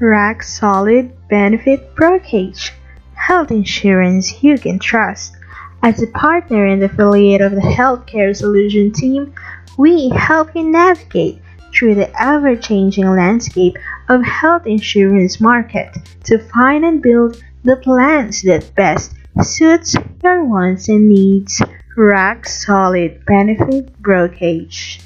Rock Solid Benefit Brokerage Health insurance you can trust. As a partner and affiliate of the Healthcare Solution team, we help you navigate through the ever-changing landscape of health insurance market to find and build the plans that best suits your wants and needs. Rock Solid Benefit Brokerage.